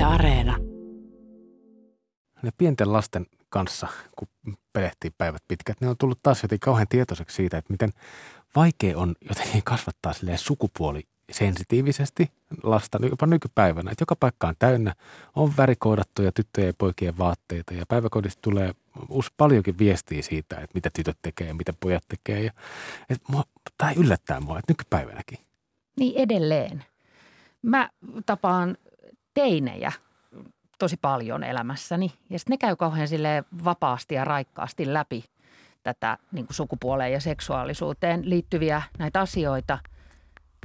Yle Areena. Ne pienten lasten kanssa, kun pelehtii päivät pitkät, ne on tullut taas jotenkin kauhean tietoiseksi siitä, että miten vaikea on jotenkin kasvattaa sukupuoli sensitiivisesti lasta jopa nykypäivänä. Että joka paikka on täynnä, on värikoodattuja tyttöjen ja poikien vaatteita ja päiväkodista tulee paljonkin viestiä siitä, että mitä tytöt tekee ja mitä pojat tekee. Ja, että mua, tämä yllättää mua, että nykypäivänäkin. Niin edelleen. Mä tapaan teinejä tosi paljon elämässäni ja sitten ne käy kauhean vapaasti ja raikkaasti läpi tätä niin kuin sukupuoleen ja seksuaalisuuteen liittyviä näitä asioita –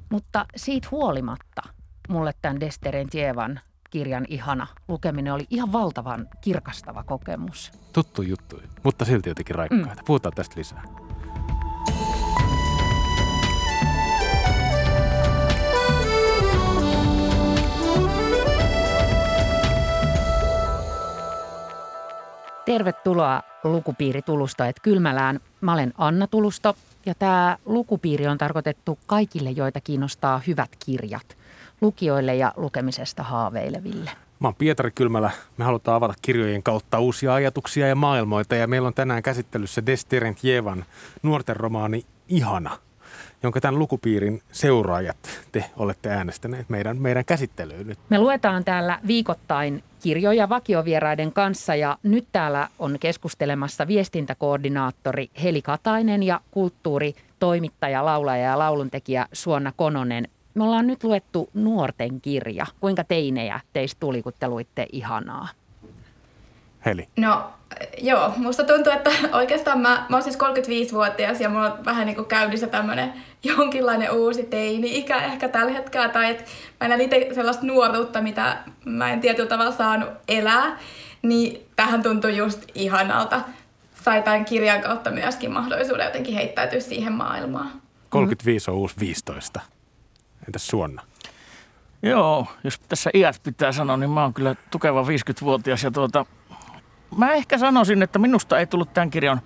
mutta siitä huolimatta mulle tämän Desteren Tievan kirjan ihana lukeminen oli ihan valtavan kirkastava kokemus. Tuttu juttu, mutta silti jotenkin raikkaita. Mm. Puhutaan tästä lisää. Tervetuloa lukupiiri Tulusta, että Kylmälään. Mä olen Anna Tulusto ja tämä lukupiiri on tarkoitettu kaikille, joita kiinnostaa hyvät kirjat, lukijoille ja lukemisesta haaveileville. Mä oon Pietari Kylmälä. Me halutaan avata kirjojen kautta uusia ajatuksia ja maailmoita ja meillä on tänään käsittelyssä Destirent Jevan nuorten romaani Ihana – jonka tämän lukupiirin seuraajat te olette äänestäneet meidän, meidän käsittelyyn nyt. Me luetaan täällä viikoittain kirjoja vakiovieraiden kanssa ja nyt täällä on keskustelemassa viestintäkoordinaattori Heli Katainen ja kulttuuritoimittaja, laulaja ja lauluntekijä Suonna Kononen. Me ollaan nyt luettu nuorten kirja. Kuinka teinejä teistä tuli, kun te luitte ihanaa? Heli? No joo, musta tuntuu, että oikeastaan mä, mä oon siis 35-vuotias ja mulla on vähän niin kuin käynnissä tämmönen jonkinlainen uusi teini-ikä ehkä tällä hetkellä. Tai että mä en itse sellaista nuoruutta, mitä mä en tietyllä tavalla saanut elää. Niin tähän tuntuu just ihanalta. Sai tämän kirjan kautta myöskin mahdollisuuden jotenkin heittäytyä siihen maailmaan. 35 on uusi 15. Entäs Suonna? Joo, jos tässä iät pitää sanoa, niin mä oon kyllä tukeva 50-vuotias ja tuota, mä ehkä sanoisin, että minusta ei tullut tämän kirjan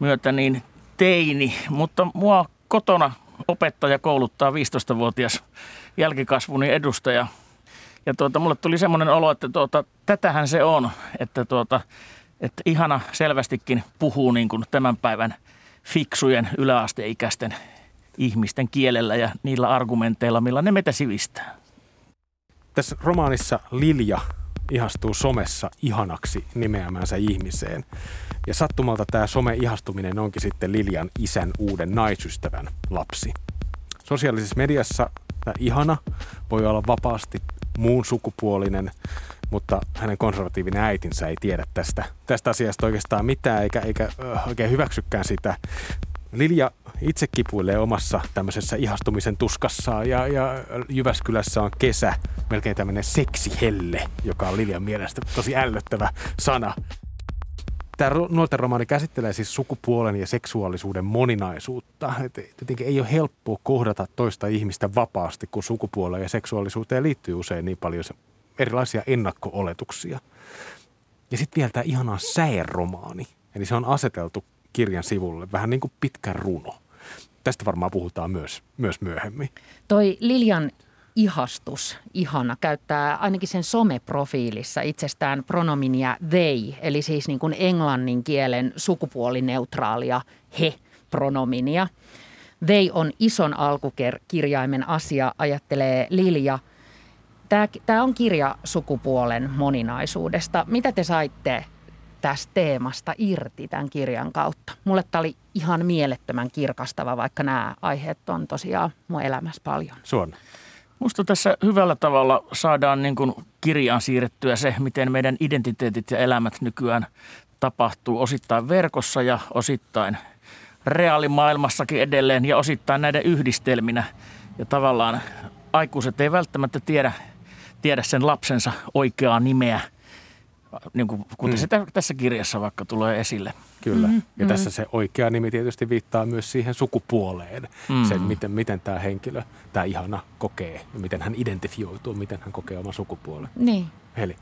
myötä niin teini, mutta mua kotona opettaja kouluttaa 15-vuotias jälkikasvuni edustaja. Ja tuota, mulle tuli semmoinen olo, että tuota, tätähän se on, että, tuota, että ihana selvästikin puhuu niin kuin tämän päivän fiksujen yläasteikäisten ihmisten kielellä ja niillä argumenteilla, millä ne meitä sivistää. Tässä romaanissa Lilja ihastuu somessa ihanaksi nimeämänsä ihmiseen. Ja sattumalta tämä some-ihastuminen onkin sitten Lilian isän uuden naisystävän lapsi. Sosiaalisessa mediassa tämä ihana voi olla vapaasti muun sukupuolinen, mutta hänen konservatiivinen äitinsä ei tiedä tästä, tästä asiasta oikeastaan mitään eikä, eikä oikein hyväksykään sitä. Lilja itse kipuilee omassa tämmöisessä ihastumisen tuskassaan ja, ja Jyväskylässä on kesä, melkein tämmöinen seksihelle, joka on Liljan mielestä tosi ällöttävä sana. Tämä nuorten romaani käsittelee siis sukupuolen ja seksuaalisuuden moninaisuutta. Et ei ole helppoa kohdata toista ihmistä vapaasti, kun sukupuoleen ja seksuaalisuuteen liittyy usein niin paljon erilaisia ennakko-oletuksia. Ja sitten vielä tämä ihanaa säeromaani. Eli se on aseteltu kirjan sivulle, vähän niin kuin pitkä runo. Tästä varmaan puhutaan myös, myös myöhemmin. Toi Lilian ihastus, ihana, käyttää ainakin sen someprofiilissa itsestään pronominia they, eli siis niin kuin englannin kielen sukupuolineutraalia he-pronominia. They on ison alkukirjaimen asia, ajattelee Lilja. Tämä, tämä on kirja sukupuolen moninaisuudesta. Mitä te saitte tästä teemasta irti tämän kirjan kautta. Mulle tämä oli ihan mielettömän kirkastava, vaikka nämä aiheet on tosiaan mun elämässä paljon. Suon. Musta tässä hyvällä tavalla saadaan niin kuin kirjaan siirrettyä se, miten meidän identiteetit ja elämät nykyään tapahtuu osittain verkossa ja osittain reaalimaailmassakin edelleen ja osittain näiden yhdistelminä. Ja tavallaan aikuiset ei välttämättä tiedä, tiedä sen lapsensa oikeaa nimeä – niin kuin, kuten mm. se tässä kirjassa vaikka tulee esille. Kyllä. Mm-hmm. Ja mm. tässä se oikea nimi tietysti viittaa myös siihen sukupuoleen. Mm. Sen, miten, miten tämä henkilö, tämä ihana kokee ja miten hän identifioituu, miten hän kokee oman sukupuolen. Niin. Heli.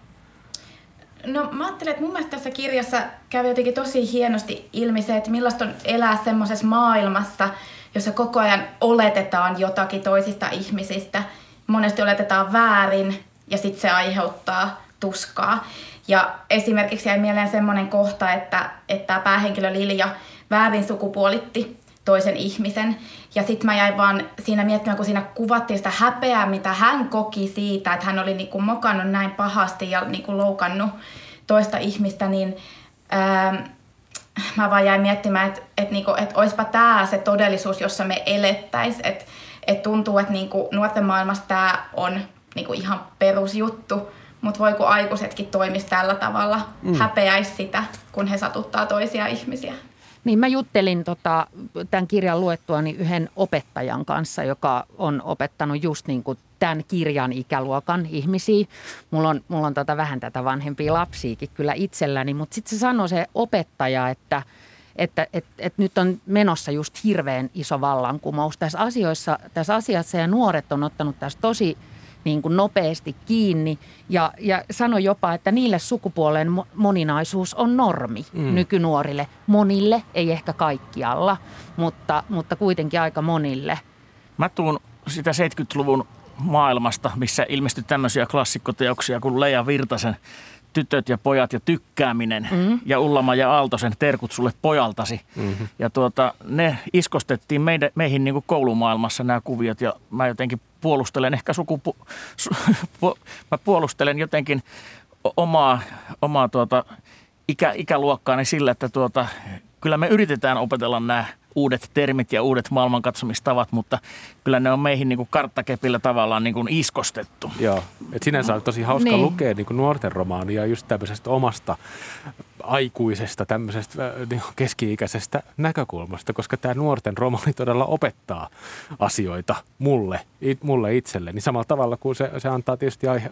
No mä ajattelen, että mun mielestä tässä kirjassa kävi jotenkin tosi hienosti ilmi se, että millaista on elää semmoisessa maailmassa, jossa koko ajan oletetaan jotakin toisista ihmisistä. Monesti oletetaan väärin ja sitten se aiheuttaa tuskaa. Ja esimerkiksi jäi mieleen semmoinen kohta, että, että päähenkilö Lilja väärin sukupuolitti toisen ihmisen. Ja sitten mä jäin vaan siinä miettimään, kun siinä kuvattiin sitä häpeää, mitä hän koki siitä, että hän oli niinku mokannut näin pahasti ja niinku loukannut toista ihmistä, niin ää, mä vaan jäin miettimään, että et niinku, et oispa tämä se todellisuus, jossa me elettäisiin. Että et tuntuu, että niinku nuorten maailmassa tämä on niinku ihan perusjuttu, mutta voi kun aikuisetkin toimisi tällä tavalla, mm. häpeäisi sitä, kun he satuttaa toisia ihmisiä. Niin mä juttelin tota, tämän kirjan luettuani yhden opettajan kanssa, joka on opettanut just niin kuin tämän kirjan ikäluokan ihmisiä. Mulla on, mulla on tota vähän tätä vanhempia lapsiakin kyllä itselläni, mutta sitten se sanoi se opettaja, että että et, et nyt on menossa just hirveän iso vallankumous tässä, asioissa, tässä asiassa ja nuoret on ottanut tässä tosi niin kuin nopeasti kiinni ja, ja sanoi jopa, että niille sukupuolen moninaisuus on normi mm. nykynuorille. Monille, ei ehkä kaikkialla, mutta, mutta kuitenkin aika monille. Mä tuun sitä 70-luvun maailmasta, missä ilmestyi tämmöisiä klassikkoteoksia kuin Leija Virtasen Tytöt ja pojat ja tykkääminen mm-hmm. ja Ullama ja Aaltosen terkut sulle pojaltasi. Mm-hmm. Ja tuota, ne iskostettiin meidän, meihin niin kuin koulumaailmassa nämä kuviot ja mä jotenkin puolustelen ehkä sukupu... Su, pu, mä puolustelen jotenkin omaa, omaa tuota, ikä, ikäluokkaani sillä, että tuota, kyllä me yritetään opetella nämä uudet termit ja uudet maailmankatsomistavat, mutta kyllä ne on meihin niin kuin karttakepillä tavallaan niin kuin iskostettu. Joo, et sinänsä on tosi hauska niin. lukea niin kuin nuorten romaania just tämmöisestä omasta aikuisesta, tämmöisestä niin keski-ikäisestä näkökulmasta, koska tämä nuorten romaani todella opettaa asioita mulle, it, mulle itselle, niin samalla tavalla kuin se, se antaa tietysti aihe,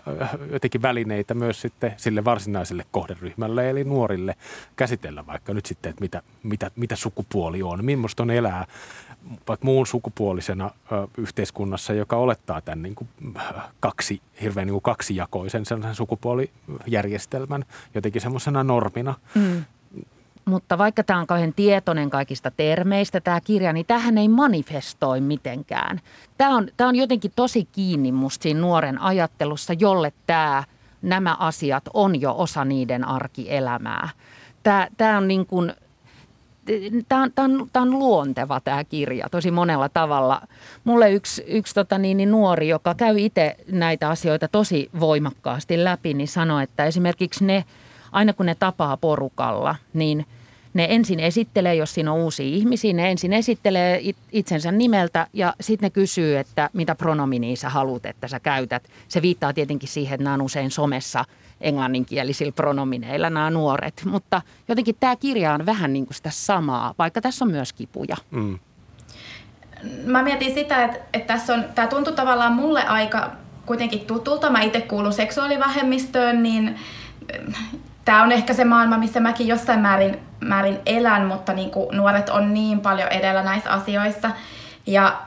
jotenkin välineitä myös sitten sille varsinaiselle kohderyhmälle, eli nuorille käsitellä vaikka nyt sitten, että mitä, mitä, mitä sukupuoli on, millaista on elää vaikka muun sukupuolisena ö, yhteiskunnassa, joka olettaa tämän niin kuin, kaksi, hirveän niin kuin kaksijakoisen sellaisen sukupuolijärjestelmän jotenkin semmoisena normina. Mm. Mutta vaikka tämä on kauhean tietoinen kaikista termeistä tämä kirja, niin tähän ei manifestoi mitenkään. Tämä on, tämä on jotenkin tosi kiinni musta siinä nuoren ajattelussa, jolle tämä, nämä asiat on jo osa niiden arkielämää. Tämä, tämä on niin kuin tämä on, tämä on, tämä on luonteva tämä kirja tosi monella tavalla. Mulle yksi, yksi tota niin, niin nuori, joka käy itse näitä asioita tosi voimakkaasti läpi, niin sanoi, että esimerkiksi ne, aina kun ne tapaa porukalla, niin ne ensin esittelee, jos siinä on uusia ihmisiä, ne ensin esittelee itsensä nimeltä ja sitten ne kysyy, että mitä pronominia sä haluat, että sä käytät. Se viittaa tietenkin siihen, että nämä on usein somessa – englanninkielisillä pronomineilla nämä nuoret. Mutta jotenkin tämä kirja on vähän niin kuin sitä samaa, vaikka tässä on myös kipuja. Mm. Mä mietin sitä, että, että tässä on, tämä tuntuu tavallaan mulle aika kuitenkin tutulta. Mä itse kuulun seksuaalivähemmistöön, niin tämä on ehkä se maailma, missä mäkin jossain määrin, määrin elän, mutta niin kuin nuoret on niin paljon edellä näissä asioissa. Ja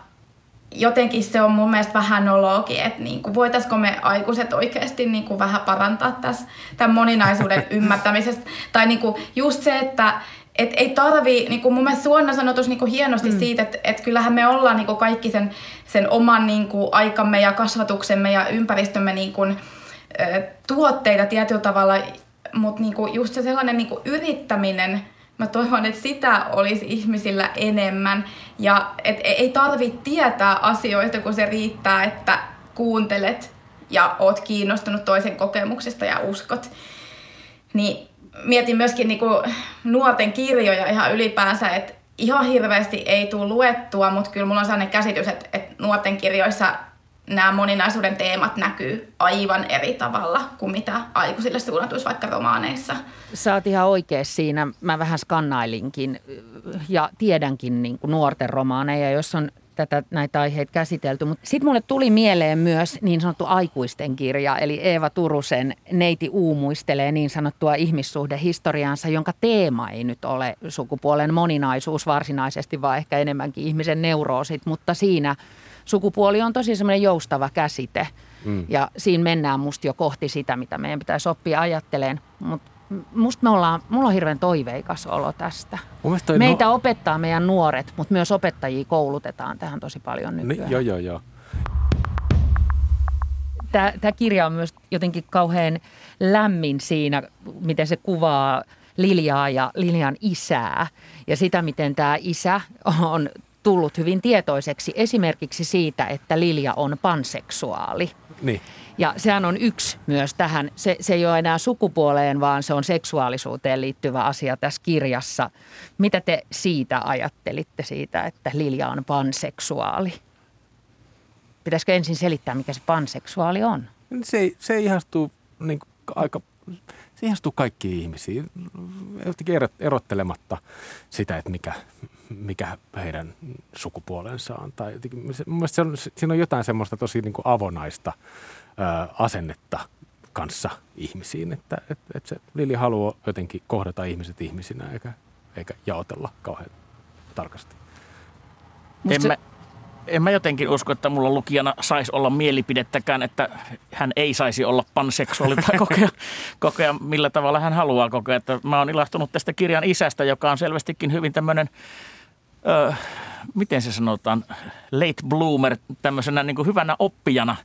jotenkin se on mun mielestä vähän nologi, että niin kuin, voitaisiko me aikuiset oikeasti niin kuin vähän parantaa tässä, tämän moninaisuuden ymmärtämisestä. Tai niin kuin, just se, että et ei tarvi, niin kuin mun mielestä Suonna sanoi niin kuin hienosti mm. siitä, että et kyllähän me ollaan niin kuin kaikki sen, sen oman niin kuin aikamme ja kasvatuksemme ja ympäristömme niin kuin, tuotteita tietyllä tavalla, mutta niin kuin just se sellainen niin kuin yrittäminen – mä toivon, että sitä olisi ihmisillä enemmän. Ja et ei tarvitse tietää asioita, kun se riittää, että kuuntelet ja oot kiinnostunut toisen kokemuksesta ja uskot. Niin mietin myöskin niin kuin nuorten kirjoja ihan ylipäänsä, että ihan hirveästi ei tule luettua, mutta kyllä mulla on sellainen käsitys, että, että nuorten kirjoissa nämä moninaisuuden teemat näkyy aivan eri tavalla kuin mitä aikuisille suunnatuissa vaikka romaaneissa. Sä oot ihan oikein siinä. Mä vähän skannailinkin ja tiedänkin niin kuin nuorten romaaneja, jos on tätä, näitä aiheita käsitelty. Mutta sitten mulle tuli mieleen myös niin sanottu aikuisten kirja, eli Eeva Turusen Neiti uumuistelee niin sanottua ihmissuhdehistoriaansa, jonka teema ei nyt ole sukupuolen moninaisuus varsinaisesti, vaan ehkä enemmänkin ihmisen neuroosit, mutta siinä – sukupuoli on tosi semmoinen joustava käsite. Mm. Ja siinä mennään musta jo kohti sitä, mitä meidän pitäisi oppia ajatteleen. Mutta musta me ollaan, mulla on hirveän toiveikas olo tästä. Meitä no... opettaa meidän nuoret, mutta myös opettajia koulutetaan tähän tosi paljon nykyään. Ni, joo, joo, joo tämä, tämä kirja on myös jotenkin kauhean lämmin siinä, miten se kuvaa Liljaa ja Liljan isää ja sitä, miten tämä isä on tullut hyvin tietoiseksi esimerkiksi siitä, että Lilja on panseksuaali. Niin. Ja sehän on yksi myös tähän, se, se ei ole enää sukupuoleen, vaan se on seksuaalisuuteen liittyvä asia tässä kirjassa. Mitä te siitä ajattelitte siitä, että Lilja on panseksuaali? Pitäisikö ensin selittää, mikä se panseksuaali on? Se, se ihastuu niin aika se ihastuu kaikkiin ihmisiin, jotenkin erottelematta sitä, että mikä, mikä heidän sukupuolensa on. Tai jotenkin, se, mun se on, siinä on jotain semmoista tosi niin kuin avonaista ää, asennetta kanssa ihmisiin, että et, et se Lili haluaa jotenkin kohdata ihmiset ihmisinä eikä, eikä jaotella kauhean tarkasti. En mä, en mä jotenkin usko, että mulla lukijana saisi olla mielipidettäkään, että hän ei saisi olla panseksuaali tai kokea, kokea millä tavalla hän haluaa kokea. Että mä oon ilahtunut tästä kirjan isästä, joka on selvästikin hyvin tämmöinen, öö, miten se sanotaan, late bloomer, tämmöisenä niin kuin hyvänä oppijana,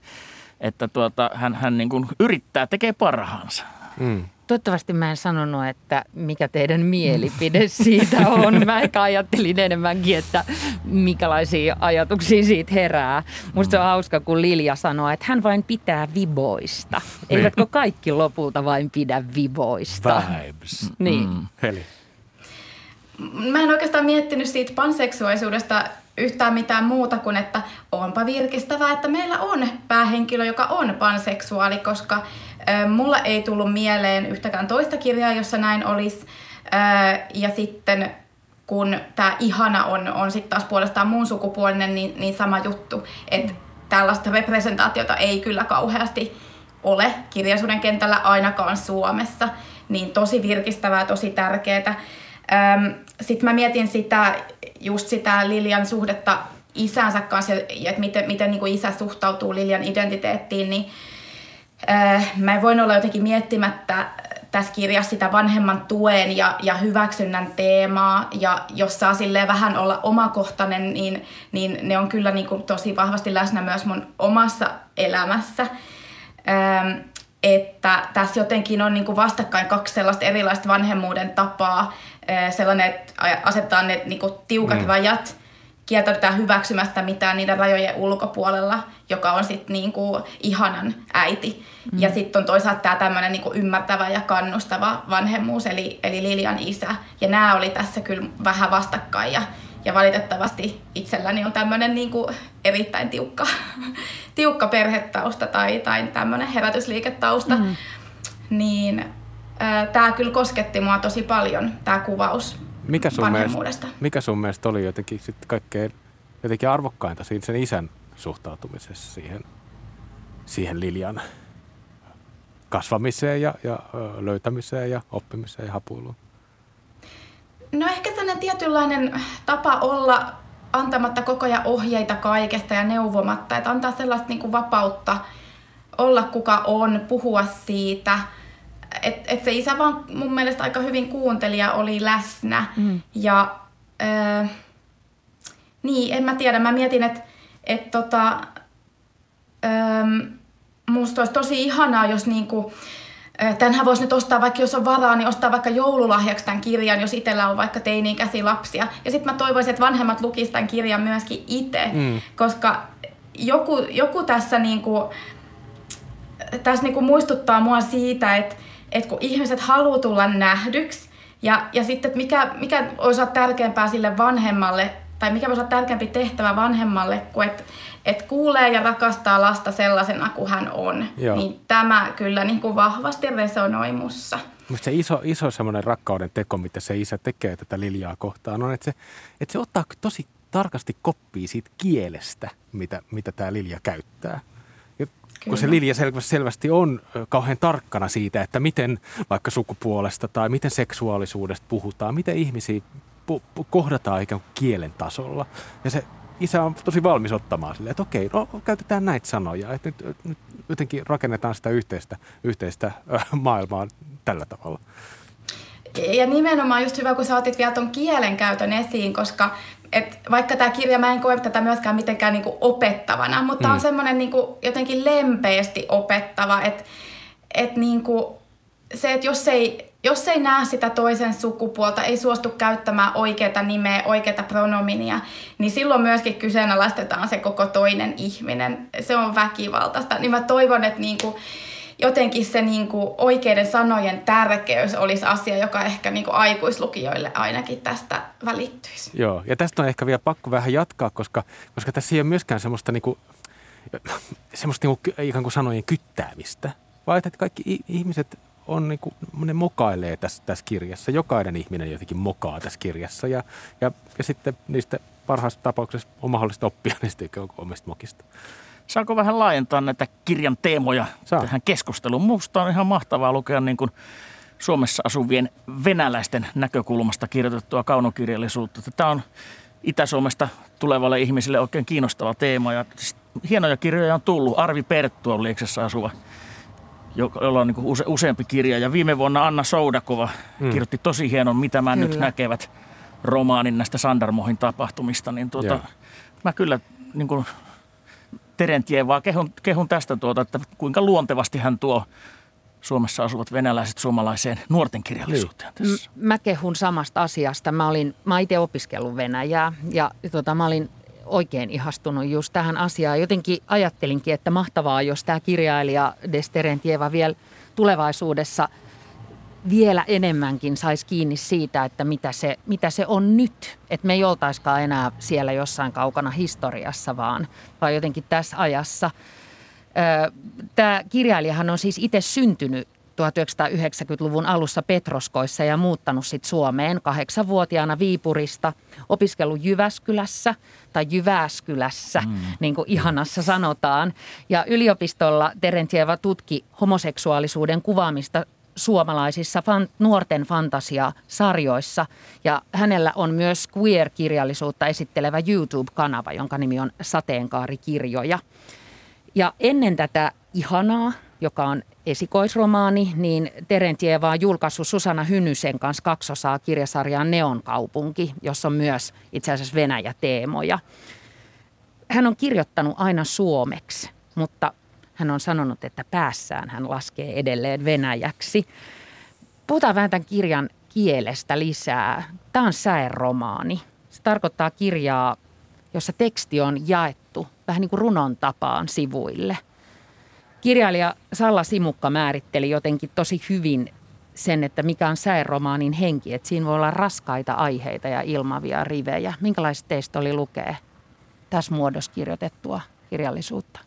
että tuota, hän, hän niin kuin yrittää, tekee parhaansa. Mm. Toivottavasti mä en sanonut, että mikä teidän mielipide siitä on. Mä ehkä ajattelin enemmänkin, että minkälaisia ajatuksia siitä herää. Musta on hauska, kun Lilja sanoo, että hän vain pitää viboista. Niin. Eivätkö kaikki lopulta vain pidä viboista? Vibes. Niin. Mm. Heli. Mä en oikeastaan miettinyt siitä panseksuaalisuudesta yhtään mitään muuta kuin, että onpa virkistävää, että meillä on päähenkilö, joka on panseksuaali, koska Mulla ei tullut mieleen yhtäkään toista kirjaa, jossa näin olisi. Ja sitten kun tämä ihana on, on sitten taas puolestaan muun sukupuolinen, niin, niin sama juttu. Että tällaista representaatiota ei kyllä kauheasti ole kirjallisuuden kentällä ainakaan Suomessa. Niin tosi virkistävää, tosi tärkeää. Sitten mä mietin sitä, just sitä Lilian suhdetta isänsä kanssa ja että miten, miten niin kuin isä suhtautuu Lilian identiteettiin, niin mä en voin olla jotenkin miettimättä tässä kirjassa sitä vanhemman tuen ja, ja hyväksynnän teemaa, ja jos saa silleen vähän olla omakohtainen, niin, niin ne on kyllä niin kuin tosi vahvasti läsnä myös mun omassa elämässä. Ähm, että tässä jotenkin on niin kuin vastakkain kaksi sellaista erilaista vanhemmuuden tapaa, äh, sellainen, että asetetaan ne niin kuin tiukat mm. rajat, kieltäydytään hyväksymästä mitään niiden rajojen ulkopuolella, joka on sitten niinku ihanan äiti. Mm. Ja sitten on toisaalta tämä tämmöinen niinku ymmärtävä ja kannustava vanhemmuus, eli, eli Lilian isä. Ja nämä oli tässä kyllä vähän vastakkain ja, ja valitettavasti itselläni on tämmöinen niinku erittäin tiukka, tiukka perhetausta tai, tai tämmöinen herätysliiketausta. Mm. Niin tämä kyllä kosketti mua tosi paljon, tämä kuvaus mikä sun, mielestä, mikä sun mielestä oli jotenkin sitten kaikkein jotenkin arvokkainta siinä sen isän suhtautumisessa siihen, siihen Liljan kasvamiseen ja, ja löytämiseen ja oppimiseen ja hapuiluun? No ehkä sellainen tietynlainen tapa olla antamatta koko ajan ohjeita kaikesta ja neuvomatta, että antaa sellaista niin kuin vapautta olla kuka on, puhua siitä – et, et se isä vaan mun mielestä aika hyvin kuunteli ja oli läsnä. Mm. Ja äh, niin, en mä tiedä. Mä mietin, että et tota, ähm, musta olisi tosi ihanaa, jos niinku, Tänhän voisi nyt ostaa, vaikka jos on varaa, niin ostaa vaikka joululahjaksi tämän kirjan, jos itsellä on vaikka teini-ikäisiä lapsia. Ja sitten mä toivoisin, että vanhemmat lukisivat tämän kirjan myöskin itse, mm. koska joku, joku tässä, niinku, tässä niinku muistuttaa mua siitä, että että kun ihmiset haluaa tulla nähdyksi, ja, ja sitten, että mikä, mikä olisi olla tärkeämpää sille vanhemmalle, tai mikä voisi olla tärkeämpi tehtävä vanhemmalle, kuin että et kuulee ja rakastaa lasta sellaisena kuin hän on. Joo. Niin tämä kyllä niin kuin vahvasti resonoi mussa. Mutta se iso, iso semmoinen rakkauden teko, mitä se isä tekee tätä Liljaa kohtaan, on, että se, että se ottaa tosi tarkasti koppia siitä kielestä, mitä, mitä tämä Lilja käyttää. Kyllä. Kun se Lilja selvästi on kauhean tarkkana siitä, että miten vaikka sukupuolesta tai miten seksuaalisuudesta puhutaan, miten ihmisiä pu- pu- kohdataan ikään kuin kielen tasolla. Ja se isä on tosi valmis ottamaan silleen, että okei, no käytetään näitä sanoja, että nyt, nyt jotenkin rakennetaan sitä yhteistä, yhteistä maailmaa tällä tavalla. Ja nimenomaan just hyvä, kun sä otit vielä tuon kielen käytön esiin, koska et vaikka tämä kirja, mä en koe tätä myöskään mitenkään niinku opettavana, mutta mm. on semmoinen niinku jotenkin lempeästi opettava, että et niinku se, että jos ei, jos ei näe sitä toisen sukupuolta, ei suostu käyttämään oikeita nimeä, oikeita pronominia, niin silloin myöskin kyseenalaistetaan se koko toinen ihminen. Se on väkivaltaista. Niin mä toivon, että niinku, jotenkin se niin kuin oikeiden sanojen tärkeys olisi asia, joka ehkä niin kuin aikuislukijoille ainakin tästä välittyisi. Joo, ja tästä on ehkä vielä pakko vähän jatkaa, koska, koska tässä ei ole myöskään semmoista, niin kuin, semmoista niin kuin, ikään kuin sanojen kyttäämistä, vaan että kaikki ihmiset on niin kuin, ne mokailee tässä, tässä kirjassa. Jokainen ihminen jotenkin mokaa tässä kirjassa ja, ja, ja sitten niistä parhaassa tapauksessa on mahdollista oppia niistä omista mokista. Saanko vähän laajentaa näitä kirjan teemoja Saa. tähän keskusteluun? Minusta on ihan mahtavaa lukea niin kuin Suomessa asuvien venäläisten näkökulmasta kirjoitettua kaunokirjallisuutta. Tämä on Itä-Suomesta tulevalle ihmisille oikein kiinnostava teema. Ja hienoja kirjoja on tullut. Arvi Perttu on Lieksessä asuva, jolla on niin use, useampi kirja. Ja viime vuonna Anna Soudakova hmm. kirjoitti tosi hienon Mitä mä kyllä. nyt näkevät romaanin näistä Sandarmohin tapahtumista. Niin tuota, mä kyllä niin kuin Terentien, vaan kehun, kehun tästä tuota, että kuinka luontevasti hän tuo Suomessa asuvat venäläiset suomalaiseen nuorten kirjallisuuteen niin. tässä. Mä kehun samasta asiasta. Mä olin, mä itse opiskellut Venäjää ja tota, mä olin oikein ihastunut just tähän asiaan. Jotenkin ajattelinkin, että mahtavaa, jos tämä kirjailija Desterentieva vielä tulevaisuudessa – vielä enemmänkin saisi kiinni siitä, että mitä se, mitä se on nyt. Että me ei oltaiskaan enää siellä jossain kaukana historiassa, vaan, vaan jotenkin tässä ajassa. Tämä kirjailijahan on siis itse syntynyt 1990-luvun alussa Petroskoissa ja muuttanut sitten Suomeen kahdeksanvuotiaana Viipurista, opiskellut Jyväskylässä tai Jyväskylässä, mm. niin kuin ihanassa sanotaan. Ja yliopistolla Terentieva tutki homoseksuaalisuuden kuvaamista suomalaisissa fan, nuorten fantasiasarjoissa. Ja hänellä on myös queer-kirjallisuutta esittelevä YouTube-kanava, jonka nimi on Sateenkaarikirjoja. Ja ennen tätä Ihanaa, joka on esikoisromaani, niin Terentieva on julkaissut Susanna Hynnysen kanssa kaksosaa kirjasarjaa Neon kaupunki, jossa on myös itse asiassa Venäjä-teemoja. Hän on kirjoittanut aina suomeksi, mutta hän on sanonut, että päässään hän laskee edelleen venäjäksi. Puhutaan vähän tämän kirjan kielestä lisää. Tämä on säeromaani. Se tarkoittaa kirjaa, jossa teksti on jaettu vähän niin kuin runon tapaan sivuille. Kirjailija Salla Simukka määritteli jotenkin tosi hyvin sen, että mikä on säeromaanin henki. Että siinä voi olla raskaita aiheita ja ilmavia rivejä. Minkälaiset teistä oli lukea tässä muodossa kirjoitettua kirjallisuutta?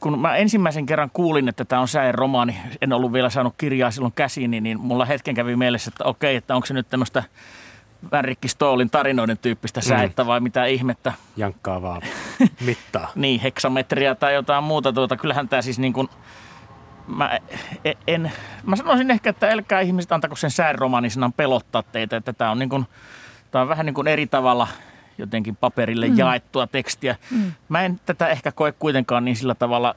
Kun mä ensimmäisen kerran kuulin, että tämä on säen romaani, en ollut vielä saanut kirjaa silloin käsiin, niin mulla hetken kävi mielessä, että okei, että onko se nyt tämmöistä Värrikki Stoolin tarinoiden tyyppistä säettä mm. vai mitä ihmettä. Jankkaa vaan mittaa. niin, heksametriä tai jotain muuta. Tuota, kyllähän tämä siis niin kuin, mä, e, en, mä sanoisin ehkä, että älkää ihmiset antako sen sään romaanisinaan pelottaa teitä, että tämä on, niin kuin, tämä on vähän niin kuin eri tavalla – jotenkin paperille mm. jaettua tekstiä. Mm. Mä en tätä ehkä koe kuitenkaan niin sillä tavalla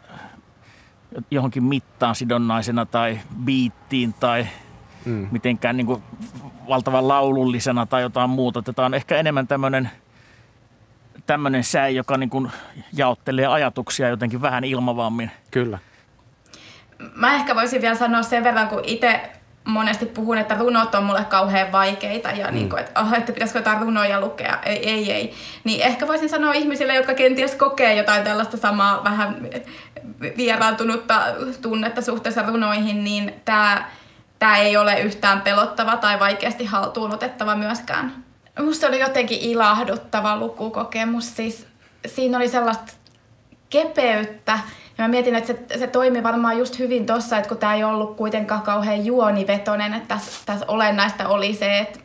johonkin mittaan sidonnaisena tai biittiin tai mm. mitenkään niin kuin valtavan laulullisena tai jotain muuta. Tätä on ehkä enemmän tämmöinen tämmöinen sää, joka niin kuin jaottelee ajatuksia jotenkin vähän ilmavammin. Kyllä. Mä ehkä voisin vielä sanoa sen verran, kun itse monesti puhun, että runot on mulle kauhean vaikeita ja mm. niin kuin, että, oh, että pitäisikö jotain runoja lukea. Ei, ei, ei. Niin ehkä voisin sanoa ihmisille, jotka kenties kokee jotain tällaista samaa vähän vieraantunutta tunnetta suhteessa runoihin, niin tämä tämä ei ole yhtään pelottava tai vaikeasti haltuun otettava myöskään. Musta oli jotenkin ilahduttava lukukokemus. Siis siinä oli sellaista kepeyttä mä mietin, että se, se toimi varmaan just hyvin tossa, että kun tämä ei ollut kuitenkaan kauhean juonivetonen, että tässä, tässä olennaista oli se, että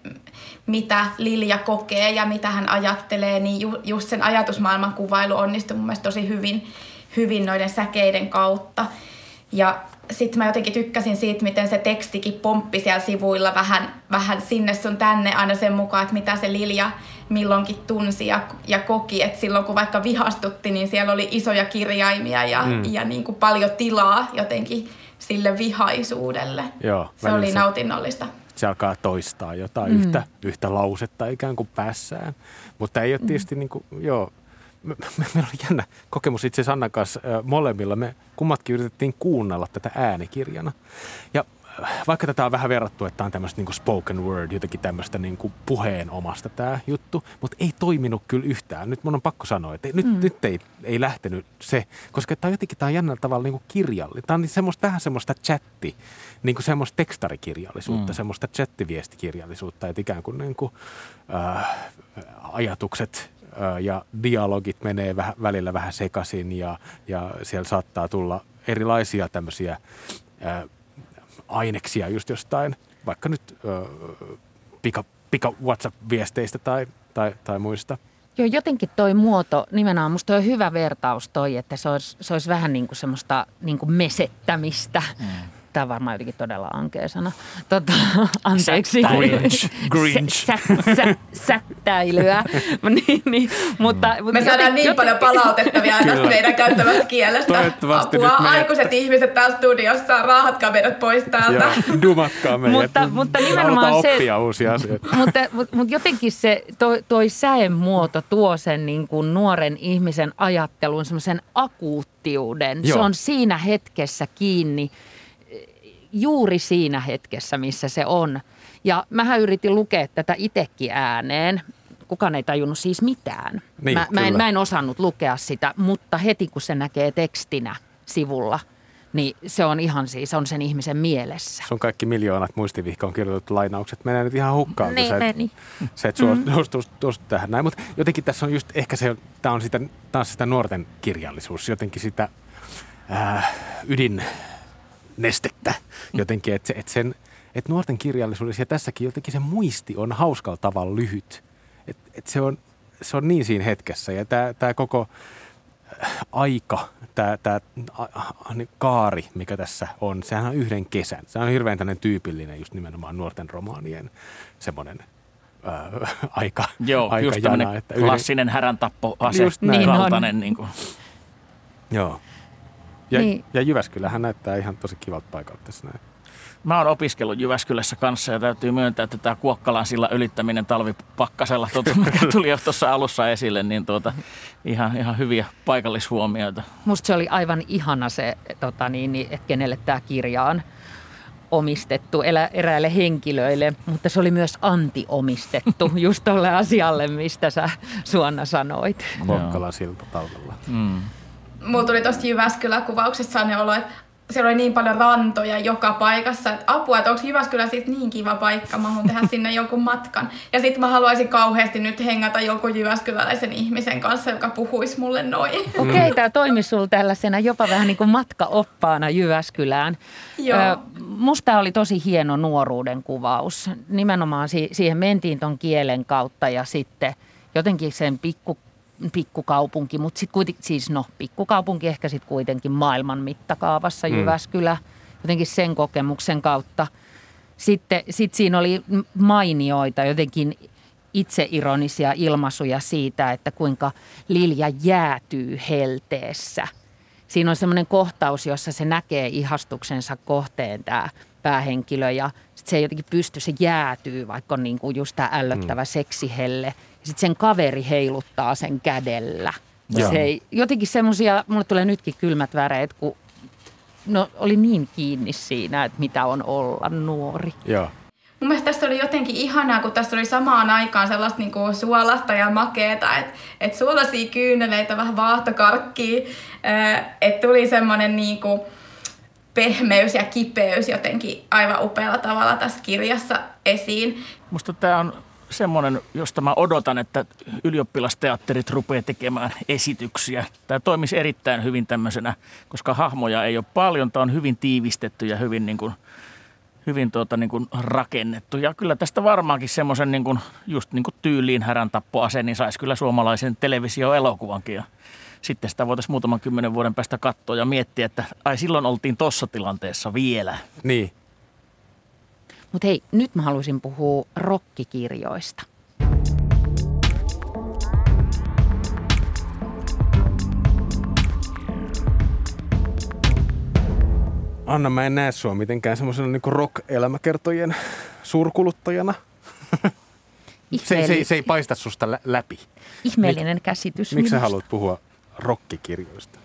mitä Lilja kokee ja mitä hän ajattelee, niin ju, just sen ajatusmaailman kuvailu onnistui mun mielestä tosi hyvin, hyvin noiden säkeiden kautta. Ja sitten mä jotenkin tykkäsin siitä, miten se tekstikin pomppi siellä sivuilla vähän, vähän sinne sun tänne aina sen mukaan, että mitä se Lilja milloinkin tunsi ja, ja koki, että silloin kun vaikka vihastutti, niin siellä oli isoja kirjaimia ja, mm. ja niin kuin paljon tilaa jotenkin sille vihaisuudelle. Joo, Se oli nautinnollista. se alkaa toistaa jotain mm. yhtä, yhtä lausetta ikään kuin päässään. Mutta ei ole tietysti niin kuin, joo, me, me, meillä oli jännä kokemus itse asiassa Annan kanssa äh, molemmilla. Me kummatkin yritettiin kuunnella tätä äänikirjana. Ja vaikka tätä on vähän verrattu, että tämä on tämmöistä niin spoken word, jotenkin tämmöistä niin kuin puheen omasta tämä juttu, mutta ei toiminut kyllä yhtään. Nyt mun on pakko sanoa, että nyt, mm. nyt ei, ei lähtenyt se, koska tämä on jotenkin tämä on jännällä tavalla niin kuin kirjallinen. Tämä on niin semmoista, vähän semmoista chatti, niin kuin semmoista tekstarikirjallisuutta, mm. semmoista chattiviestikirjallisuutta, että ikään kuin, niin kuin äh, ajatukset äh, ja dialogit menee vähän, välillä vähän sekaisin ja, ja siellä saattaa tulla erilaisia tämmöisiä äh, aineksia just jostain, vaikka nyt äh, pika, pika WhatsApp-viesteistä tai, tai, tai muista. Joo, jotenkin toi muoto, nimenomaan musta on hyvä vertaus toi, että se olisi, se olisi vähän niin kuin semmoista niin kuin mesettämistä. Mm. Tämä on varmaan jotenkin todella ankea sana. Tota, anteeksi. Grinch. Grinch. Sä, sä, sä, sättäilyä. niin, niin, mutta, mutta Me saadaan niin joten- paljon palautetta vielä tästä meidän käyttämästä kielestä. Toivottavasti Apua, nyt meidät- aikuiset ihmiset täällä studiossa, raahatkaa meidät pois täältä. Joo, dumatkaa meidät. Mutta- mutta Me nimenomaan se- oppia uusia asioita. mutta, mutta, mutta jotenkin se, toi, toi säemuoto tuo sen niin kuin nuoren ihmisen ajattelun semmoisen akuuttiuden. Joo. Se on siinä hetkessä kiinni, juuri siinä hetkessä, missä se on. Ja mähän yritin lukea tätä itsekin ääneen. Kukaan ei tajunnut siis mitään. Niin, mä, mä, en, mä en osannut lukea sitä, mutta heti kun se näkee tekstinä sivulla, niin se on ihan siis, on sen ihmisen mielessä. Sun kaikki miljoonat muistivihkoon kirjoitut lainaukset menee nyt ihan hukkaan. kun Niin sä et- meni. Se, että mm. suostuu tähän näin. Mutta jotenkin tässä on just ehkä se, tämä on sitä, taas sitä nuorten kirjallisuus, jotenkin sitä äh, ydinnestettä. Jotenkin, että et sen, et nuorten kirjallisuudessa ja tässäkin jotenkin se muisti on hauskalla tavalla lyhyt. Et, et se, on, se on niin siinä hetkessä ja tämä koko äh, aika, tämä niin kaari, mikä tässä on, sehän on yhden kesän. Se on hirveän tämmöinen tyypillinen just nimenomaan nuorten romaanien semmoinen äh, aika, Joo, aika just tämmöinen että yhden- klassinen häräntappoase Just näin. Niin on. kaltainen. Niin kuin. Joo. Ja, Niin. ja Jyväskylähän näyttää ihan tosi kivalta paikalta tässä näin. Mä oon opiskellut Jyväskylässä kanssa ja täytyy myöntää, että tämä Kuokkalan sillä ylittäminen talvipakkasella, tuota, mikä tuli jo tuossa alussa esille, niin tuota, ihan, ihan hyviä paikallishuomioita. Musta se oli aivan ihana se, tota niin, niin, että kenelle tämä kirja on omistettu elä, eräille henkilöille, mutta se oli myös anti-omistettu just tolle asialle, mistä sä Suonna sanoit. Kuokkalan silta talvella. Mm. Mulla tuli tosta Jyväskylän kuvauksesta sellainen olo, että siellä oli niin paljon rantoja joka paikassa, että apua, että onko Jyväskylä siis niin kiva paikka, mä haluan tehdä sinne jonkun matkan. Ja sitten mä haluaisin kauheasti nyt hengata jonkun jyväskyläläisen ihmisen kanssa, joka puhuisi mulle noin. Okei, okay, tämä toimi sulla tällaisena jopa vähän niin kuin matkaoppaana Jyväskylään. Joo. Ö, Musta oli tosi hieno nuoruuden kuvaus. Nimenomaan si- siihen mentiin ton kielen kautta ja sitten jotenkin sen pikku, pikkukaupunki, mutta sitten kuitenkin, siis no pikkukaupunki ehkä sitten kuitenkin maailman mittakaavassa Jyväskylä. Jotenkin sen kokemuksen kautta. Sitten sit siinä oli mainioita jotenkin itseironisia ilmaisuja siitä, että kuinka Lilja jäätyy helteessä. Siinä on semmoinen kohtaus, jossa se näkee ihastuksensa kohteen tämä päähenkilö ja sit se ei jotenkin pysty, se jäätyy, vaikka on niin kuin just tämä ällöttävä mm. seksihelle. Ja sitten sen kaveri heiluttaa sen kädellä. Joo. Se ei, jotenkin semmoisia, mulle tulee nytkin kylmät väreet, kun no, oli niin kiinni siinä, että mitä on olla nuori. Joo. Mun mielestä tässä oli jotenkin ihanaa, kun tässä oli samaan aikaan sellaista niinku suolasta ja makeeta, että et suolaisia kyyneleitä, vähän vaahtokarkkia, että tuli semmoinen niinku pehmeys ja kipeys jotenkin aivan upealla tavalla tässä kirjassa esiin. Musta tämä on semmoinen, josta mä odotan, että ylioppilasteatterit rupeaa tekemään esityksiä. Tämä toimisi erittäin hyvin tämmöisenä, koska hahmoja ei ole paljon. Tämä on hyvin tiivistetty ja hyvin, niin kuin, hyvin tuota, niin kuin rakennettu. Ja kyllä tästä varmaankin semmoisen niin kuin, just niin kuin tyyliin härän tappoase, niin saisi kyllä suomalaisen televisio-elokuvankin. Ja sitten sitä voitaisiin muutaman kymmenen vuoden päästä katsoa ja miettiä, että ai silloin oltiin tuossa tilanteessa vielä. Niin. Mutta hei, nyt mä haluaisin puhua rokkikirjoista. Anna, mä en näe sua mitenkään semmoisena niin rock-elämäkertojen suurkuluttajana. Se, se, se ei paista susta lä- läpi. Ihmeellinen Mik, käsitys. Miksi sä haluat puhua rokkikirjoista?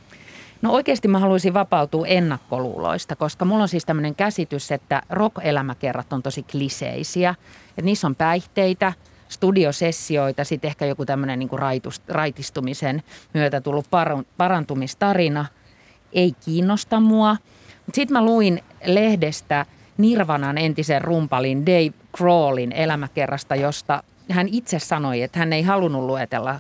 No oikeasti mä haluaisin vapautua ennakkoluuloista, koska mulla on siis tämmöinen käsitys, että rock-elämäkerrat on tosi kliseisiä. Että niissä on päihteitä, studiosessioita, sitten ehkä joku tämmöinen niin raitistumisen myötä tullut parantumistarina. Ei kiinnosta mua. Sitten mä luin lehdestä Nirvanan entisen rumpalin Dave Crawlin elämäkerrasta, josta hän itse sanoi, että hän ei halunnut luetella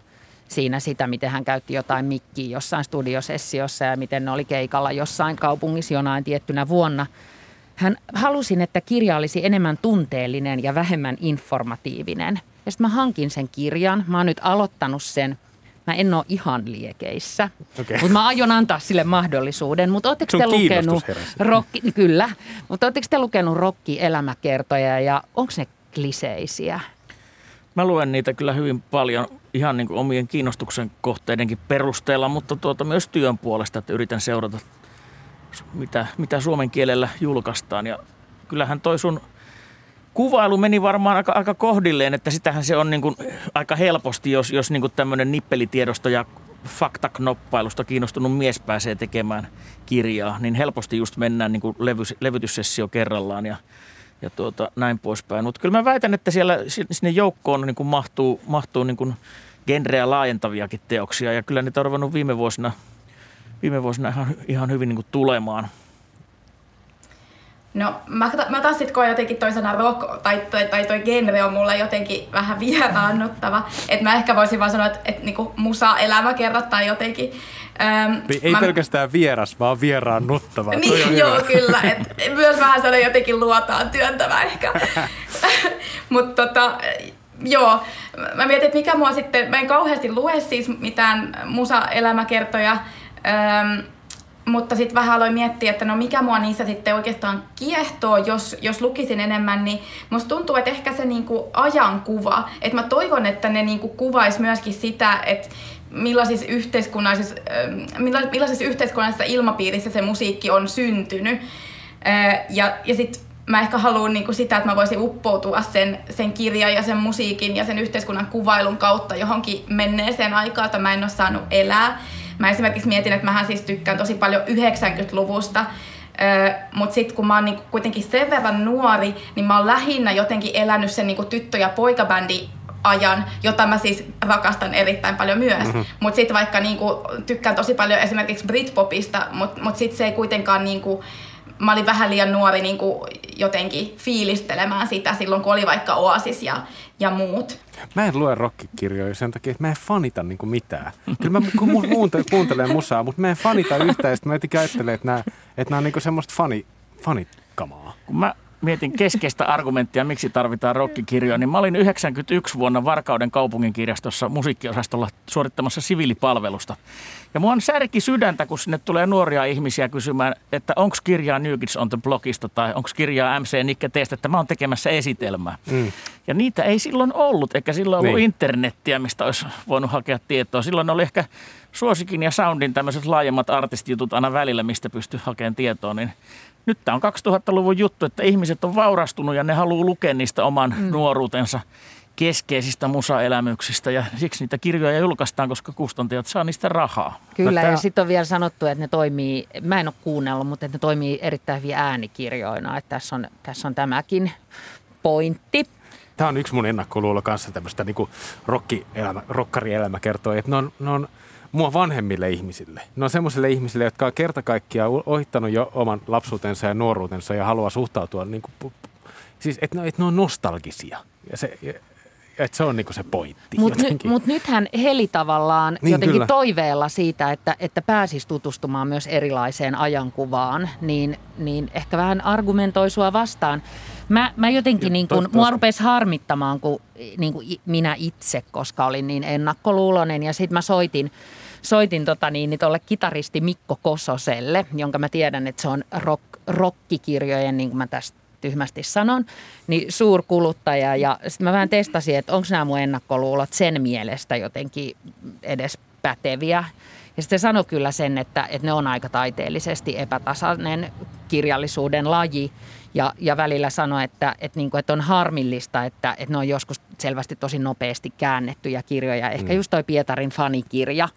siinä sitä, miten hän käytti jotain mikkiä jossain studiosessiossa ja miten ne oli keikalla jossain kaupungissa jonain tiettynä vuonna. Hän halusin, että kirja olisi enemmän tunteellinen ja vähemmän informatiivinen. Ja sitten mä hankin sen kirjan. Mä oon nyt aloittanut sen. Mä en ole ihan liekeissä, okay. mutta mä aion antaa sille mahdollisuuden. Mutta ootteko te lukenut rokki, kyllä, mutta ootteko te lukenut rokki-elämäkertoja ja onko ne kliseisiä? Mä luen niitä kyllä hyvin paljon ihan niin kuin omien kiinnostuksen kohteidenkin perusteella, mutta tuota myös työn puolesta, että yritän seurata, mitä, mitä suomen kielellä julkaistaan. Ja kyllähän toi sun kuvailu meni varmaan aika, aika kohdilleen, että sitähän se on niin kuin aika helposti, jos, jos niin kuin tämmöinen nippelitiedosto ja faktaknoppailusta kiinnostunut mies pääsee tekemään kirjaa, niin helposti just mennään niin kuin levy, levytyssessio kerrallaan ja, ja tuota, näin poispäin. Mutta kyllä mä väitän, että siellä sinne joukkoon niin kuin mahtuu, mahtuu niin kuin genreä laajentaviakin teoksia ja kyllä niitä on ruvennut viime vuosina, viime vuosina ihan, ihan hyvin niin kuin tulemaan – No mä, mä taas sit koen jotenkin toisena rock, tai toi, tai toi genre on mulle jotenkin vähän vieraannuttava. Että mä ehkä voisin vaan sanoa, että et, niinku musa elämäkerrat tai jotenkin. Öm, ei mä, pelkästään vieras, vaan vieraannuttava. Niin, joo, hyvä. kyllä. Et, myös vähän sellainen jotenkin luotaan työntävä ehkä. Mutta tota, joo, mä mietin, että mikä mua sitten, mä en kauheasti lue siis mitään musa-elämäkertoja. Öm, mutta sitten vähän aloin miettiä, että no mikä mua niissä sitten oikeastaan kiehtoo, jos, jos lukisin enemmän, niin musta tuntuu, että ehkä se niinku ajankuva, että mä toivon, että ne niinku kuvaisi myöskin sitä, että millaisissa yhteiskunnallisissa, millaisissa yhteiskunnallisissa ilmapiirissä se musiikki on syntynyt. Ja, ja sitten mä ehkä haluan niinku sitä, että mä voisin uppoutua sen, sen kirjan ja sen musiikin ja sen yhteiskunnan kuvailun kautta johonkin menneeseen aikaan, jota mä en ole saanut elää. Mä esimerkiksi mietin, että mähän siis tykkään tosi paljon 90-luvusta, mutta sitten kun mä oon niinku kuitenkin sen verran nuori, niin mä oon lähinnä jotenkin elänyt sen niinku tyttö- ja poikabändi ajan, jota mä siis rakastan erittäin paljon myös. Mm-hmm. Mutta sitten vaikka niinku, tykkään tosi paljon esimerkiksi Britpopista, mutta mut sitten se ei kuitenkaan niinku, mä olin vähän liian nuori niin kuin jotenkin fiilistelemään sitä silloin, kun oli vaikka Oasis ja, ja muut. Mä en lue rockikirjoja sen takia, että mä en fanita niin kuin mitään. Kyllä mä mu- kuuntelen musaa, mutta mä en fanita yhtään. Ja sitten mä jotenkin ajattelen, että nämä, että nämä on niin semmoista fani, fanikamaa. Kun mä mietin keskeistä argumenttia, miksi tarvitaan rokkikirjoja, niin mä olin 91 vuonna Varkauden kaupunginkirjastossa musiikkiosastolla suorittamassa siviilipalvelusta. Ja mua on särki sydäntä, kun sinne tulee nuoria ihmisiä kysymään, että onko kirjaa New Kids on the Blogista tai onko kirjaa MC Nikke Teestä, että mä oon tekemässä esitelmää. Mm. Ja niitä ei silloin ollut, eikä silloin ollut niin. internettiä, mistä olisi voinut hakea tietoa. Silloin oli ehkä Suosikin ja Soundin tämmöiset laajemmat artistijutut aina välillä, mistä pystyy hakemaan tietoa, niin nyt tämä on 2000-luvun juttu, että ihmiset on vaurastunut ja ne haluaa lukea niistä oman mm. nuoruutensa keskeisistä musaelämyksistä ja siksi niitä kirjoja julkaistaan, koska kustantajat saa niistä rahaa. Kyllä Tätä... ja sitten on vielä sanottu, että ne toimii, mä en ole kuunnellut, mutta että ne toimii erittäin hyvin äänikirjoina, että tässä on, tässä on tämäkin pointti. Tämä on yksi mun ennakkoluulo kanssa tämmöistä niin rokkarielämä kertoo, että ne on, ne on mua vanhemmille ihmisille. Ne on semmoisille ihmisille, jotka on kerta kaikkiaan ohittanut jo oman lapsuutensa ja nuoruutensa ja haluaa suhtautua niin kuin, siis että ne, että ne on nostalgisia. Ja se, että se on niinku se pointti. Mutta ny, mut nythän Heli tavallaan niin, jotenkin kyllä. toiveella siitä, että, että pääsisi tutustumaan myös erilaiseen ajankuvaan, niin, niin ehkä vähän argumentoi sua vastaan. Mä, mä jotenkin, niin kun, mua rupesi harmittamaan kun, niin kun minä itse, koska olin niin ennakkoluulonen ja sitten mä soitin soitin tota niin, niin tolle kitaristi Mikko Kososelle, jonka mä tiedän, että se on rock, rockikirjojen, niin kuin mä tästä tyhmästi sanon, niin suurkuluttaja. Ja sitten mä vähän testasin, että onko nämä mun ennakkoluulot sen mielestä jotenkin edes päteviä. Ja sitten se sanoi kyllä sen, että, että ne on aika taiteellisesti epätasainen kirjallisuuden laji. Ja, ja välillä sanoi, että, että, niin kuin, että on harmillista, että, että ne on joskus selvästi tosi nopeasti käännettyjä kirjoja. Ehkä mm. just toi Pietarin fanikirja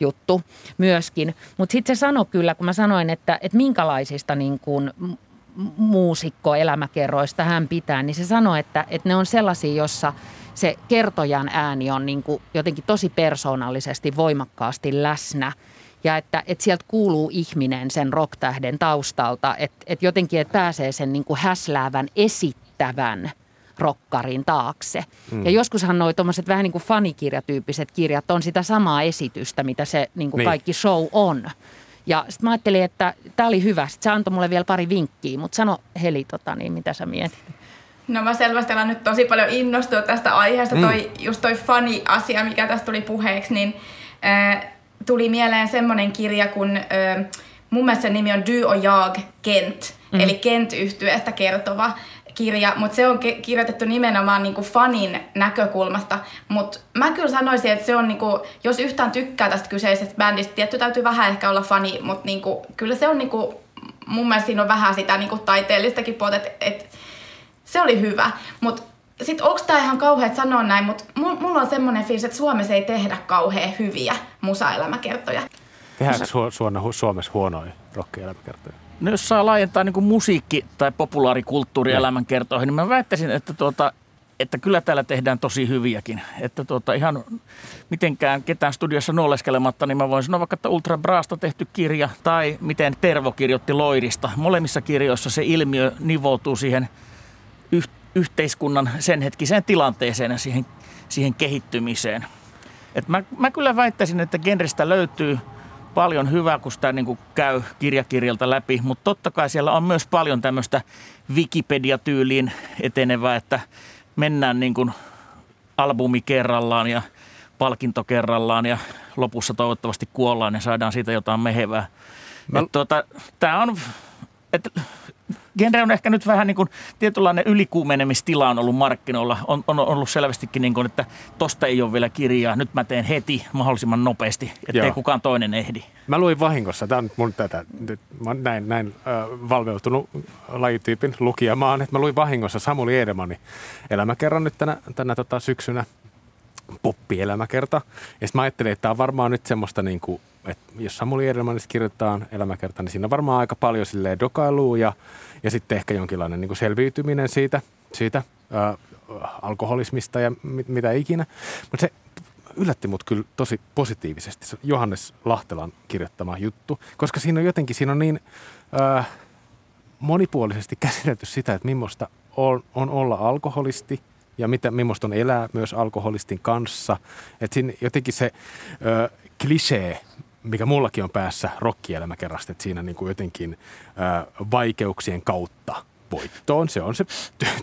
juttu myöskin. Mutta sitten se sanoi kyllä, kun mä sanoin, että, että minkälaisista niin kuin muusikko elämäkerroista hän pitää, niin se sanoi, että, että ne on sellaisia, jossa se kertojan ääni on niin kuin jotenkin tosi persoonallisesti voimakkaasti läsnä – ja että, että sieltä kuuluu ihminen sen rocktähden taustalta, että, että jotenkin että pääsee sen niin kuin häsläävän, esittävän rokkarin taakse. Mm. Ja joskushan nuo tuommoiset vähän niin kuin fanikirjatyyppiset kirjat on sitä samaa esitystä, mitä se niin kuin niin. kaikki show on. Ja sitten mä ajattelin, että tämä oli hyvä. Sitten se antoi mulle vielä pari vinkkiä, mutta sano Heli, tota, niin, mitä sä mietit? No mä selvästi alan nyt tosi paljon innostua tästä aiheesta. Mm. Toi, just toi fani-asia, mikä tästä tuli puheeksi, niin äh, tuli mieleen semmoinen kirja, kun äh, mun mielestä sen nimi on Du och jag Kent, mm. eli Kent-yhtyeestä kertova kirja, mutta se on kirjoitettu nimenomaan niinku fanin näkökulmasta. Mutta mä kyllä sanoisin, että se on, niinku, jos yhtään tykkää tästä kyseisestä bändistä, tietty täytyy vähän ehkä olla fani, mutta niinku, kyllä se on niinku, mun mielestä siinä on vähän sitä niinku taiteellistakin puolta, että et, se oli hyvä. Mutta sitten onko tämä ihan kauheat sanoa näin, mutta mulla on semmoinen fiilis, että Suomessa ei tehdä kauhean hyviä musaelämäkertoja. Tehdäänkö Su- Suomessa huonoja rockielämäkertoja? No jos saa laajentaa niin musiikki- tai populaarikulttuurielämänkertoihin, niin mä väittäisin, että, tuota, että kyllä täällä tehdään tosi hyviäkin. Että tuota, ihan mitenkään ketään studiossa nuoleskelematta, niin mä voin sanoa vaikka, että Ultra Braasta tehty kirja tai miten Tervo kirjoitti Loirista. Molemmissa kirjoissa se ilmiö nivoutuu siihen yh- yhteiskunnan sen hetkiseen tilanteeseen ja siihen, siihen kehittymiseen. Et mä, mä kyllä väittäisin, että genrestä löytyy – paljon hyvää, kun sitä niin kuin käy kirjakirjalta läpi, mutta totta kai siellä on myös paljon tämmöistä Wikipedia-tyyliin etenevää, että mennään niin kuin albumi kerrallaan ja palkinto kerrallaan ja lopussa toivottavasti kuollaan ja saadaan siitä jotain mehevää. Mä... Tuota, Tämä on, että genre on ehkä nyt vähän niin kuin tietynlainen ylikuumenemistila on ollut markkinoilla. On, on ollut selvästikin niin kuin, että tosta ei ole vielä kirjaa. Nyt mä teen heti mahdollisimman nopeasti, ettei Joo. kukaan toinen ehdi. Mä luin vahingossa, tämä on nyt mun tätä, mä näin, näin äh, valveutunut lajityypin lukijamaan, että mä luin vahingossa Samuli Edemanin elämäkerran nyt tänä, tänä tota, syksynä poppielämäkerta. Ja sitten mä ajattelin, että tämä on varmaan nyt semmoista niin kuin, että jos Samuli Edelmanista kirjoitetaan elämäkerta, niin siinä on varmaan aika paljon silleen dokailua ja, ja sitten ehkä jonkinlainen niin kuin selviytyminen siitä, siitä ää, alkoholismista ja mit, mitä ikinä. Mutta se yllätti mut kyllä tosi positiivisesti se Johannes Lahtelan kirjoittama juttu, koska siinä on jotenkin, siinä on niin ää, monipuolisesti käsitelty sitä, että millaista on, on olla alkoholisti ja mitä, millaista on elää myös alkoholistin kanssa. Että siinä jotenkin se ö, klisee, mikä mullakin on päässä rokkielämäkerrasta, että siinä niin kuin jotenkin ö, vaikeuksien kautta voittoon. Se on se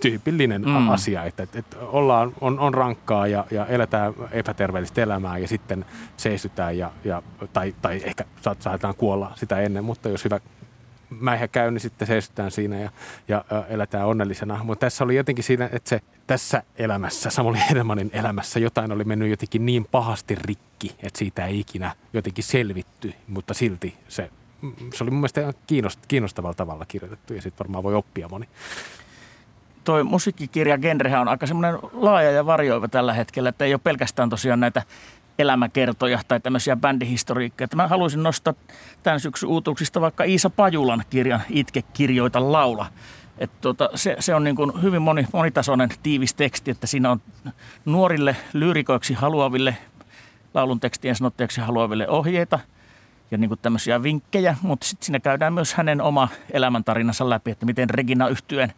tyypillinen mm. asia, että, että, että ollaan, on, on rankkaa ja, ja eletään epäterveellistä elämää ja sitten seistytään ja, ja, tai, tai ehkä saatetaan kuolla sitä ennen, mutta jos hyvä mäihä käy, niin sitten seistytään siinä ja, ja ä, onnellisena. Mutta tässä oli jotenkin siinä, että se tässä elämässä, Samuli Edelmanin elämässä jotain oli mennyt jotenkin niin pahasti rikki, että siitä ei ikinä jotenkin selvitty, mutta silti se, se oli mun mielestä kiinnostavalla tavalla kirjoitettu ja sitten varmaan voi oppia moni toi musiikkikirja genrehän on aika semmoinen laaja ja varjoiva tällä hetkellä, että ei ole pelkästään tosiaan näitä elämäkertoja tai tämmöisiä bändihistoriikkeja. Mä haluaisin nostaa tämän syksyn uutuuksista vaikka Iisa Pajulan kirjan Itke kirjoita laula. Et tuota, se, se, on niin kuin hyvin moni, monitasoinen tiivis teksti, että siinä on nuorille lyyrikoiksi haluaville, laulun tekstien sanottajaksi haluaville ohjeita ja niin kuin tämmöisiä vinkkejä, mutta sitten siinä käydään myös hänen oma elämäntarinansa läpi, että miten Regina yhtyen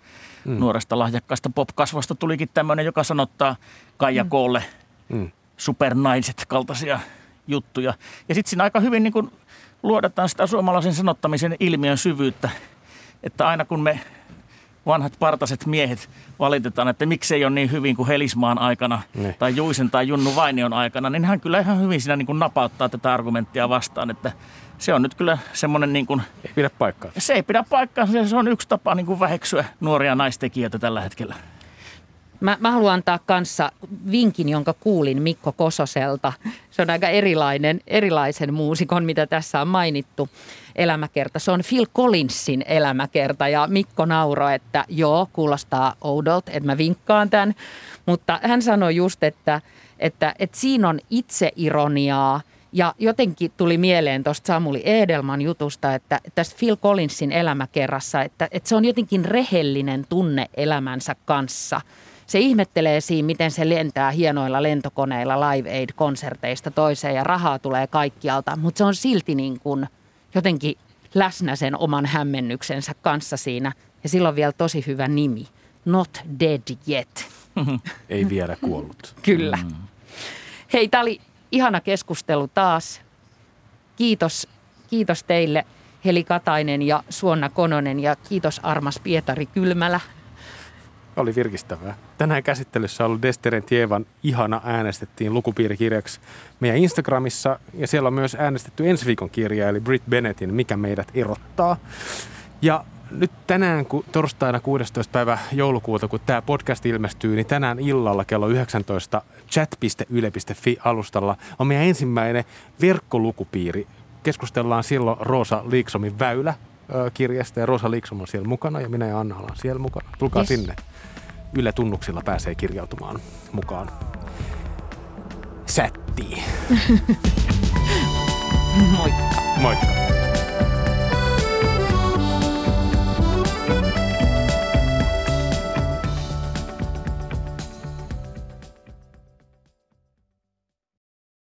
mm. nuoresta lahjakkaasta pop-kasvosta tulikin tämmöinen, joka sanottaa Kaija mm. Koolle mm supernaiset kaltaisia juttuja. Ja sitten siinä aika hyvin niin kuin luodetaan sitä suomalaisen sanottamisen ilmiön syvyyttä, että aina kun me vanhat partaset miehet valitetaan, että miksei ole niin hyvin kuin Helismaan aikana ne. tai Juisen tai Junnu Vainion aikana, niin hän kyllä ihan hyvin siinä niin kuin napauttaa tätä argumenttia vastaan, että se on nyt kyllä semmoinen niin kuin... Ei pidä paikkaa. Se ei pidä paikkaa, se on yksi tapa niin kuin väheksyä nuoria naistekijöitä tällä hetkellä. Mä, mä haluan antaa kanssa vinkin, jonka kuulin Mikko Kososelta. Se on aika erilainen, erilaisen muusikon, mitä tässä on mainittu elämäkerta. Se on Phil Collinsin elämäkerta ja Mikko nauro, että joo, kuulostaa oudolta, että mä vinkkaan tämän. Mutta hän sanoi just, että, että, että siinä on itseironiaa ja jotenkin tuli mieleen tuosta Samuli Edelman jutusta, että tästä Phil Collinsin elämäkerrassa, että, että se on jotenkin rehellinen tunne elämänsä kanssa. Se ihmettelee siinä, miten se lentää hienoilla lentokoneilla Live Aid-konserteista toiseen ja rahaa tulee kaikkialta, mutta se on silti niin kuin jotenkin läsnä sen oman hämmennyksensä kanssa siinä. Ja sillä on vielä tosi hyvä nimi, Not Dead Yet. Ei vielä kuollut. Kyllä. Hei, tämä oli ihana keskustelu taas. Kiitos, kiitos teille Heli Katainen ja Suonna Kononen ja kiitos armas Pietari Kylmälä. Oli virkistävää. Tänään käsittelyssä ollut Desteren Tievan ihana äänestettiin lukupiirikirjaksi meidän Instagramissa ja siellä on myös äänestetty ensi viikon kirja eli Brit Bennettin Mikä meidät erottaa. Ja nyt tänään, kun torstaina 16. päivä joulukuuta, kun tämä podcast ilmestyy, niin tänään illalla kello 19 chat.yle.fi-alustalla on meidän ensimmäinen verkkolukupiiri. Keskustellaan silloin Roosa Liiksomin väylä kirjasta ja Roosa Liiksom on siellä mukana ja minä ja Anna ollaan siellä mukana. Tulkaa yes. sinne. Yle Tunnuksilla pääsee kirjautumaan mukaan. Sättiin. Moikka. Moikka.